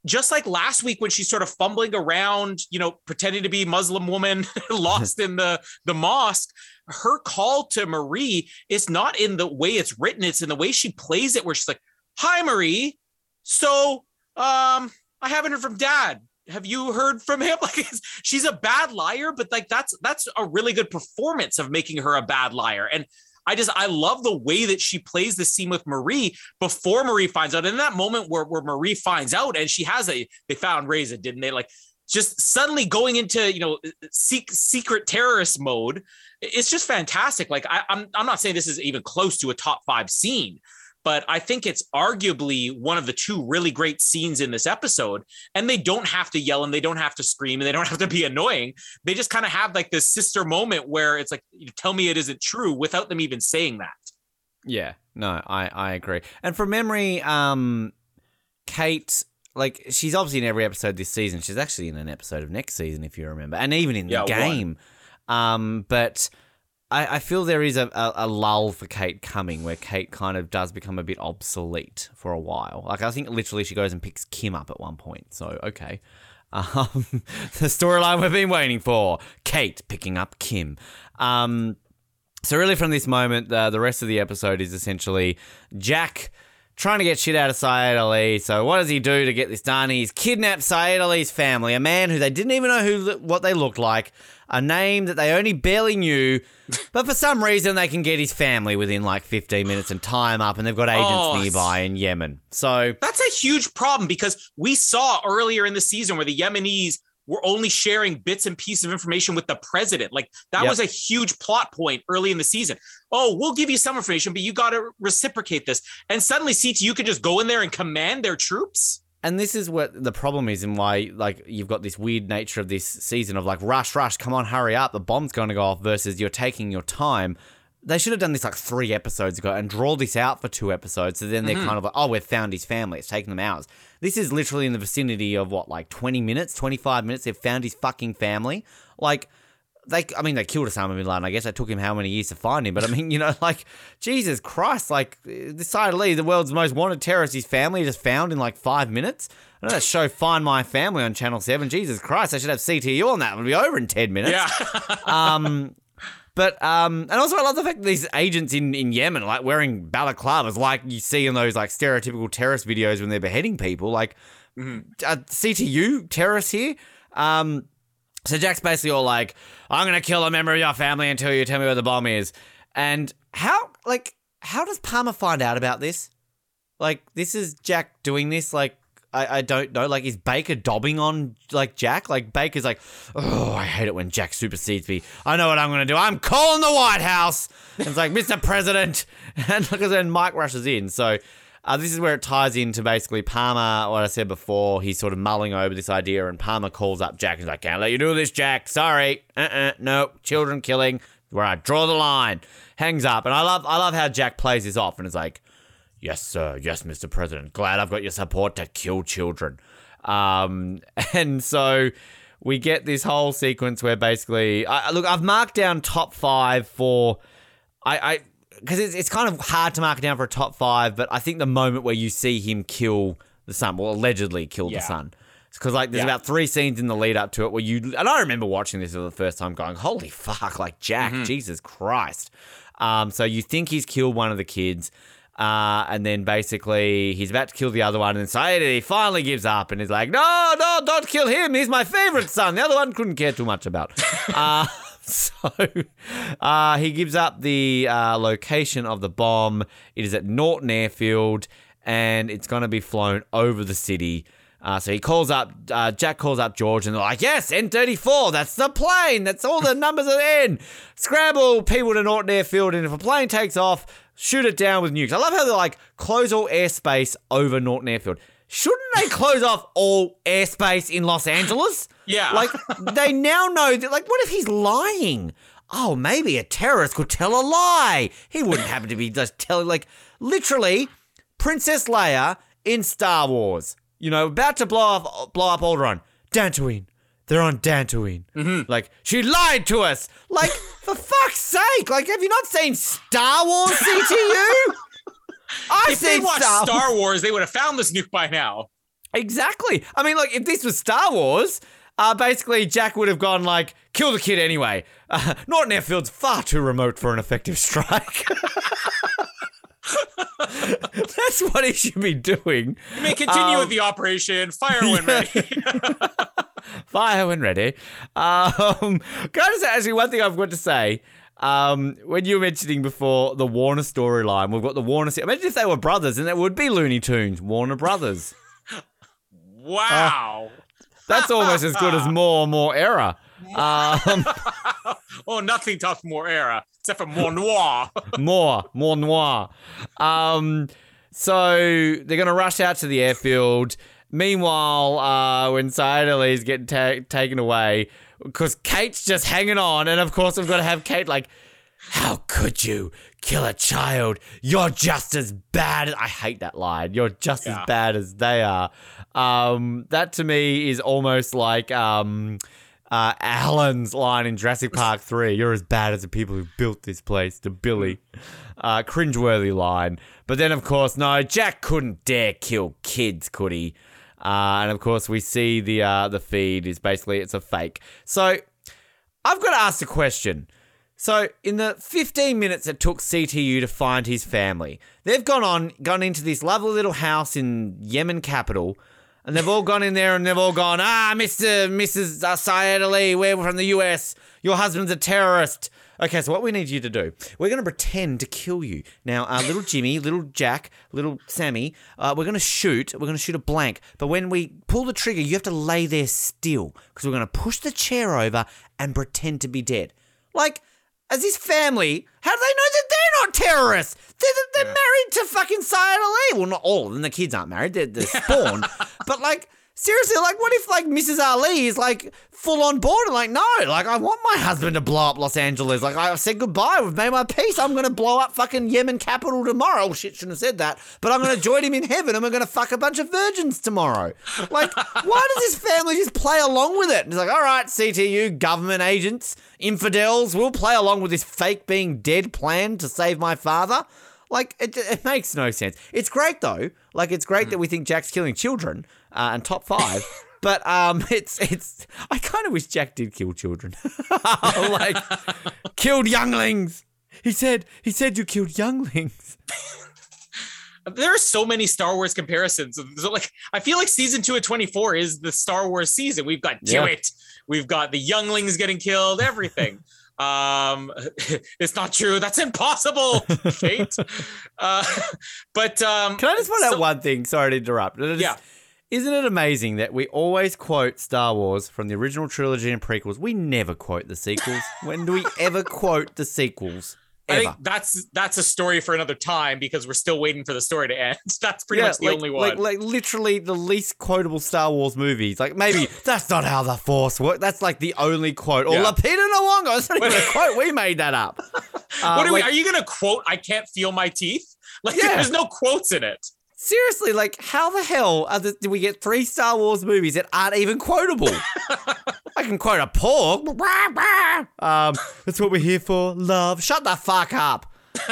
just like last week when she's sort of fumbling around, you know, pretending to be Muslim woman lost in the the mosque, her call to Marie is not in the way it's written, it's in the way she plays it where she's like, "Hi Marie. So, um I haven't heard from dad. Have you heard from him? Like she's a bad liar but like that's that's a really good performance of making her a bad liar. And I just I love the way that she plays the scene with Marie before Marie finds out. In that moment where, where Marie finds out and she has a they found Reza, didn't they? Like just suddenly going into you know secret terrorist mode. It's just fantastic. Like I, I'm I'm not saying this is even close to a top five scene, but I think it's arguably one of the two really great scenes in this episode. And they don't have to yell and they don't have to scream and they don't have to be annoying. They just kind of have like this sister moment where it's like, tell me it isn't true without them even saying that. Yeah, no, I, I agree. And from memory, um, Kate, like, she's obviously in every episode this season. She's actually in an episode of next season, if you remember, and even in the game. One. Um, but I, I feel there is a, a, a, lull for Kate coming where Kate kind of does become a bit obsolete for a while. Like, I think literally she goes and picks Kim up at one point. So, okay. Um, the storyline we've been waiting for Kate picking up Kim. Um, so, really, from this moment, the, the rest of the episode is essentially Jack trying to get shit out of Sayid Ali. So what does he do to get this done? He's kidnapped Sayid Ali's family, a man who they didn't even know who what they looked like, a name that they only barely knew, but for some reason they can get his family within like 15 minutes and tie him up, and they've got agents oh, nearby in Yemen. So that's a huge problem because we saw earlier in the season where the Yemenis were only sharing bits and pieces of information with the president. Like that yep. was a huge plot point early in the season. Oh, we'll give you some information, but you got to reciprocate this. And suddenly, CTU can just go in there and command their troops. And this is what the problem is, and why like you've got this weird nature of this season of like rush, rush, come on, hurry up, the bomb's going to go off. Versus you're taking your time. They should have done this like three episodes ago and draw this out for two episodes. So then they're mm-hmm. kind of like, oh, we've found his family. It's taken them hours. This is literally in the vicinity of what, like 20 minutes, 25 minutes. They've found his fucking family. Like, they, I mean, they killed Osama bin Laden. I guess it took him how many years to find him. But I mean, you know, like, Jesus Christ, like, this Sayid Ali, the world's most wanted terrorist, his family just found in like five minutes. I know that show Find My Family on Channel 7. Jesus Christ, I should have CTU on that. It would be over in 10 minutes. Yeah. um, but um, and also I love the fact that these agents in, in Yemen like wearing balaclavas, like you see in those like stereotypical terrorist videos when they're beheading people. Like mm-hmm. uh, CTU terrorists here. Um, so Jack's basically all like, "I'm gonna kill a member of your family until you tell me where the bomb is." And how like how does Palmer find out about this? Like this is Jack doing this. Like I, I don't know. Like, is Baker dobbing on like Jack? Like Baker's like, oh, I hate it when Jack supersedes me. I know what I'm gonna do. I'm calling the White House. And it's like, Mr. President, and look then Mike rushes in. So. Uh, this is where it ties into basically Palmer, what I said before. He's sort of mulling over this idea, and Palmer calls up Jack. He's like, Can't let you do this, Jack. Sorry. Uh uh-uh, uh. No. Children killing. Where I draw the line. Hangs up. And I love I love how Jack plays this off and is like, Yes, sir. Yes, Mr. President. Glad I've got your support to kill children. Um, and so we get this whole sequence where basically, I, look, I've marked down top five for, I, I, because it's, it's kind of hard to mark it down for a top five, but I think the moment where you see him kill the son, well, allegedly kill yeah. the son. Because like there's yeah. about three scenes in the lead up to it where you and I remember watching this for the first time, going, "Holy fuck!" Like Jack, mm-hmm. Jesus Christ. Um, so you think he's killed one of the kids, uh, and then basically he's about to kill the other one, and Sayid he finally gives up and he's like, "No, no, don't kill him. He's my favorite son. The other one couldn't care too much about." uh, so uh, he gives up the uh, location of the bomb. It is at Norton Airfield, and it's going to be flown over the city. Uh, so he calls up, uh, Jack calls up George, and they're like, Yes, N34, that's the plane. That's all the numbers are in. Scramble people to Norton Airfield, and if a plane takes off, shoot it down with nukes. I love how they're like, close all airspace over Norton Airfield. Shouldn't they close off all airspace in Los Angeles? Yeah. Like, they now know that, like, what if he's lying? Oh, maybe a terrorist could tell a lie. He wouldn't happen to be just telling, like, literally, Princess Leia in Star Wars. You know, about to blow up, blow up Alderaan. Dantooine. They're on Dantooine. Mm-hmm. Like, she lied to us. Like, for fuck's sake. Like, have you not seen Star Wars CTU? I've If they watched Star, Star Wars, they would have found this nuke by now. Exactly. I mean, like, if this was Star Wars, uh, basically Jack would have gone like, kill the kid anyway. Uh, Norton Airfield's far too remote for an effective strike. That's what he should be doing. You may continue Um, with the operation. Fire when ready. Fire when ready. Um, can actually, one thing I've got to say. Um, when you were mentioning before the Warner storyline, we've got the Warner. Imagine if they were brothers, and it would be Looney Tunes, Warner Brothers. wow. That's almost as good as more more era. Um, oh, nothing tops more era except for more noir. more, more noir. Um, so they're gonna rush out to the airfield. Meanwhile, uh, when Sayid is getting ta- taken away, because Kate's just hanging on, and of course we've got to have Kate like, "How could you kill a child? You're just as bad." As-. I hate that line. You're just Yeah. as bad as they are. Um, that to me is almost like um. Uh, Alan's line in Jurassic Park 3, you're as bad as the people who built this place, to Billy. Uh, cringeworthy line. But then, of course, no, Jack couldn't dare kill kids, could he? Uh, and of course, we see the uh, the feed is basically it's a fake. So I've got to ask the question. So in the 15 minutes it took CTU to find his family, they've gone on gone into this lovely little house in Yemen capital. And they've all gone in there and they've all gone, ah, Mr. Mrs. Sayid Ali, we're from the US. Your husband's a terrorist. Okay, so what we need you to do, we're going to pretend to kill you. Now, uh, little Jimmy, little Jack, little Sammy, uh, we're going to shoot. We're going to shoot a blank. But when we pull the trigger, you have to lay there still because we're going to push the chair over and pretend to be dead. Like, as his family, how do they know that they're not terrorists? They're, they're married to fucking Sayid Ali. Well, not all of them. The kids aren't married. They're, they're spawned. but like, seriously, like, what if like Mrs. Ali is like full on board and like, no, like, I want my husband to blow up Los Angeles. Like, I said goodbye. We've made my peace. I'm gonna blow up fucking Yemen capital tomorrow. Oh shit, shouldn't have said that. But I'm gonna join him in heaven and we're gonna fuck a bunch of virgins tomorrow. Like, why does this family just play along with it? And he's like, all right, CTU, government agents, infidels, we'll play along with this fake being dead plan to save my father. Like, it, it makes no sense. It's great though. Like, it's great that mm. we think Jack's killing children uh, and top five. But um, it's it's. I kind of wish Jack did kill children, like killed younglings. He said he said you killed younglings. There are so many Star Wars comparisons. So like, I feel like season two of 24 is the Star Wars season. We've got Yeah. it. we've got the younglings getting killed, everything. um, it's not true. That's impossible. Uh, but um, Can I just point so- out one thing? Sorry to interrupt. Is- Yeah. Isn't it amazing that we always quote Star Wars from the original trilogy and prequels? We never quote the sequels. when do we ever quote the sequels? I think that's that's a story for another time because we're still waiting for the story to end. That's pretty much the like, only one. Like, like literally the least quotable Star Wars movies. Like maybe that's not how the Force works. That's like the only quote. Or Yeah. Lapita Nawanga. That's not even a quote. We made that up. Uh, what are we? Are you gonna quote? I can't feel my teeth. Like Yeah. there's no quotes in it. Seriously, like how the hell are the, do we get three Star Wars movies that aren't even quotable? I can quote a pork. Um, that's what we're here for. Love. Shut the fuck up.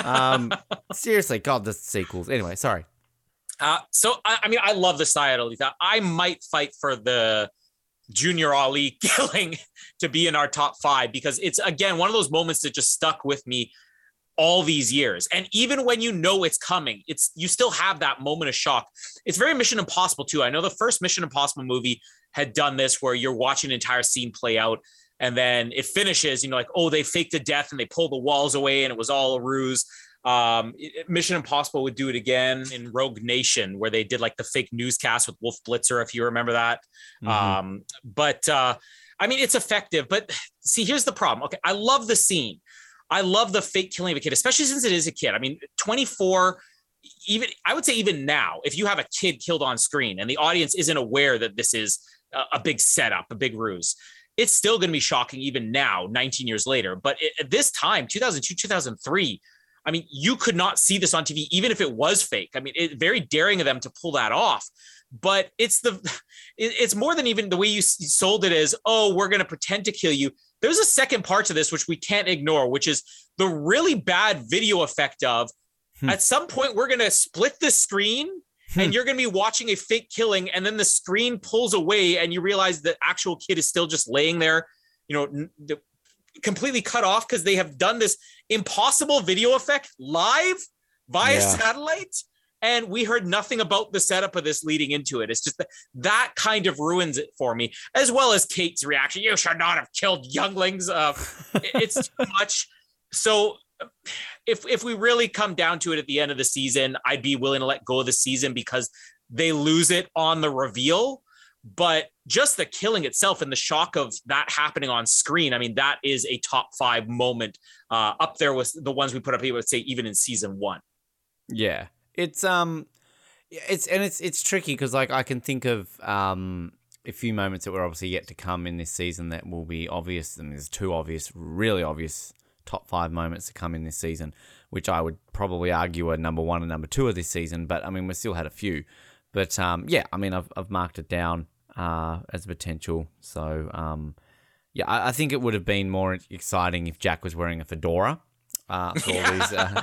Um, seriously, God, the sequels. Anyway, sorry. Uh, so I, I mean, I love the thing. I might fight for the Junior Ali killing to be in our top five because it's again one of those moments that just stuck with me all these years. And even when you know it's coming, it's you still have that moment of shock. It's very Mission Impossible too. I know the first Mission Impossible movie had done this where you're watching an entire scene play out and then it finishes, you know, like, oh, they faked a death and they pulled the walls away and it was all a ruse. Um, Mission Impossible would do it again in Rogue Nation, where they did like the fake newscast with Wolf Blitzer, if you remember that. Mhm. Um, but uh, I mean, it's effective. But see, here's the problem. Okay, I love the scene. I love the fake killing of a kid, especially since it is a kid. I mean, 24, even I would say even now, if you have a kid killed on screen and the audience isn't aware that this is a, a big setup, a big ruse, it's still going to be shocking even now, 19 years later. But it, at this time, 2002, 2003, I mean, you could not see this on TV, even if it was fake. I mean, it very daring of them to pull that off. But it's the, it's more than even the way you sold it as, oh, we're going to pretend to kill you. There's a second part to this which we can't ignore, which is the really bad video effect of, hmm. at some point we're going to split the screen hmm. and you're going to be watching a fake killing and then the screen pulls away and you realize the actual kid is still just laying there you know completely cut off because they have done this impossible video effect live via yeah. satellite and we heard nothing about the setup of this leading into it. It's just that that kind of ruins it for me, as well as Kate's reaction. You should not have killed younglings. Uh, it's too much. So, if if we really come down to it at the end of the season, I'd be willing to let go of the season because they lose it on the reveal but just the killing itself and the shock of that happening on screen i mean that is a top five moment uh, up there with the ones we put up here would say even in season one yeah it's um it's and it's it's tricky because like i can think of um a few moments that were obviously yet to come in this season that will be obvious and there's two obvious really obvious top five moments to come in this season which i would probably argue are number one and number two of this season but i mean we still had a few but um, yeah, I mean, I've, I've marked it down uh, as a potential. So um, yeah, I, I, think it would have been more exciting if Jack was wearing a fedora. Uh, these, uh,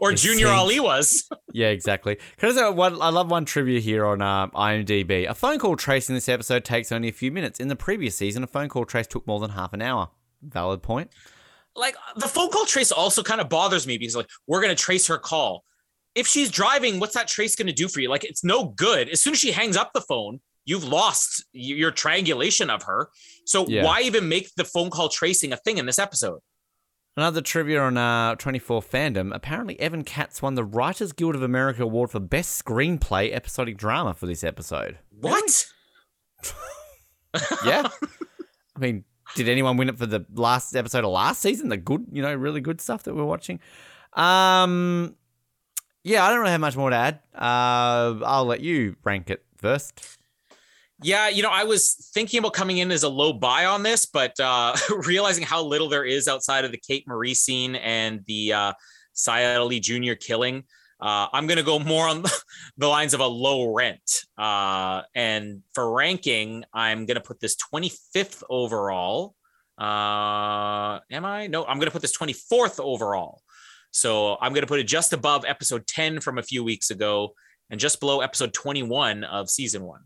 or Junior scenes. Ali was. yeah, exactly. Because I, I love one trivia here on uh, IMDb. A phone call trace in this episode takes only a few minutes. In the previous season, a phone call trace took more than half an hour. Valid point. Like the phone call trace also kind of bothers me because like we're gonna trace her call if she's driving, what's that trace going to do for you? Like, it's no good. As soon as she hangs up the phone, you've lost your triangulation of her. So yeah. why even make the phone call tracing a thing in this episode? Another trivia on uh, 24 fandom. Apparently, Evan Katz won the Writers Guild of America award for best screenplay episodic drama for this episode. What? yeah. I mean, did anyone win it for the last episode of last season? The good, you know, really good stuff that we're watching. Um, yeah, I don't really have much more to add. Uh, I'll let you rank it first. Yeah, you know, I was thinking about coming in as a low buy on this, but uh, realizing how little there is outside of the Kate Marie scene and the uh, Sayid Ali Jr. killing, uh, I'm going to go more on the lines of a low rent. Uh, and for ranking, I'm going to put this 25th overall. Uh, am I? No, I'm going to put this 24th overall. So I'm going to put it just above episode 10 from a few weeks ago and just below episode 21 of season one.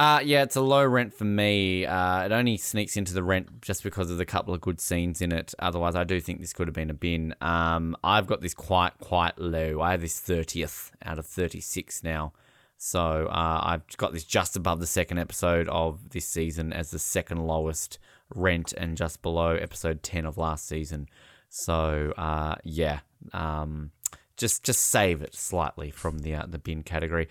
Uh, yeah, it's a low rent for me. Uh, it only sneaks into the rent just because of the couple of good scenes in it. Otherwise, I do think this could have been a bin. Um, I've got this quite, quite low. I have this 30th out of 36 now. So uh, I've got this just above the second episode of this season as the second lowest rent and just below episode 10 of last season. So uh, yeah, um, just just save it slightly from the uh, the bin category.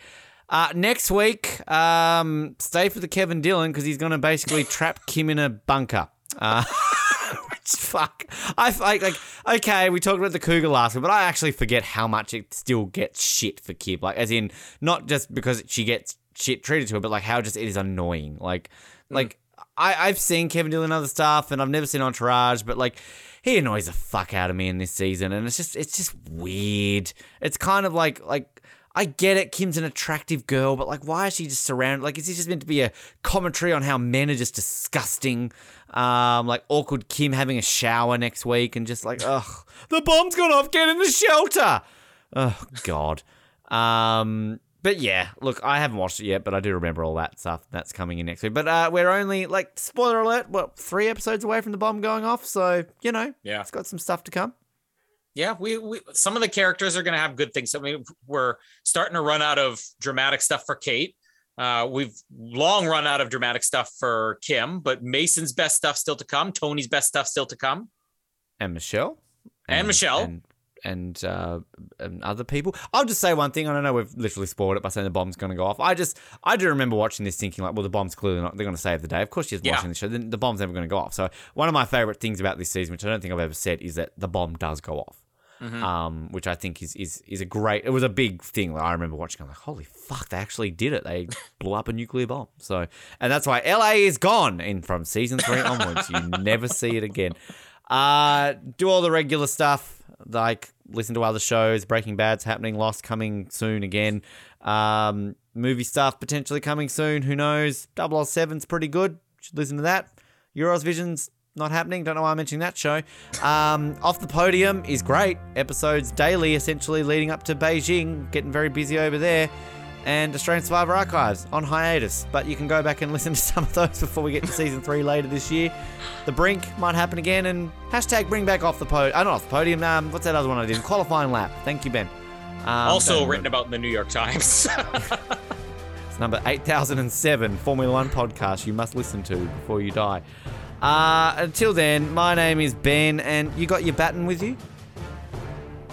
Uh, next week, um, stay for the Kevin Dillon because he's going to basically trap Kim in a bunker. Uh, which fuck, I like like okay. We talked about the cougar last week, but I actually forget how much it still gets shit for Kim. Like as in not just because she gets shit treated to her, but like how just it is annoying. Like mm. like I I've seen Kevin Dillon other stuff, and I've never seen Entourage, but like he annoys the fuck out of me in this season, and it's just it's just weird. It's kind of like like I get it, Kim's an attractive girl, but like why is she just surrounded? Like is this just meant to be a commentary on how men are just disgusting? Um, like awkward Kim having a shower next week, and just like ugh, the bomb's gone off. Get in the shelter. Oh God. Um, but yeah, look, I haven't watched it yet, but I do remember all that stuff that's coming in next week. But uh, we're only like spoiler alert, what three episodes away from the bomb going off, so you know, yeah, it's got some stuff to come. Yeah, we, we some of the characters are going to have good things. I mean, we're starting to run out of dramatic stuff for Kate. Uh, we've long run out of dramatic stuff for Kim, but Mason's best stuff still to come. Tony's best stuff still to come, and Michelle, and, and Michelle, and and, uh, and other people. I'll just say one thing. I don't know we've literally spoiled it by saying the bomb's going to go off. I just I do remember watching this thinking like, well, the bomb's clearly not. They're going to save the day. Of course, she's yeah. watching the show. Then the bomb's never going to go off. So one of my favorite things about this season, which I don't think I've ever said, is that the bomb does go off. Mm-hmm. Um, which I think is is is a great. It was a big thing. Like, I remember watching. I'm like, holy fuck, they actually did it. They blew up a nuclear bomb. So, and that's why LA is gone. In from season three onwards, you never see it again. Uh, do all the regular stuff like listen to other shows. Breaking Bad's happening. Lost coming soon again. Um, movie stuff potentially coming soon. Who knows? 007's pretty good. Should listen to that. Euros Vision's not happening. Don't know why I'm mentioning that show. Um, Off the Podium is great. Episodes daily, essentially leading up to Beijing. Getting very busy over there. And Australian Survivor Archives on hiatus. But you can go back and listen to some of those before we get to season three later this year. The Brink might happen again. And hashtag bring back off the podium. Uh, not off the podium. Um, what's that other one I did? Qualifying lap. Thank you, Ben. Um, also written about in the New York Times. It's number 8007 Formula One podcast you must listen to before you die. Uh, until then, my name is Ben, and you got your baton with you?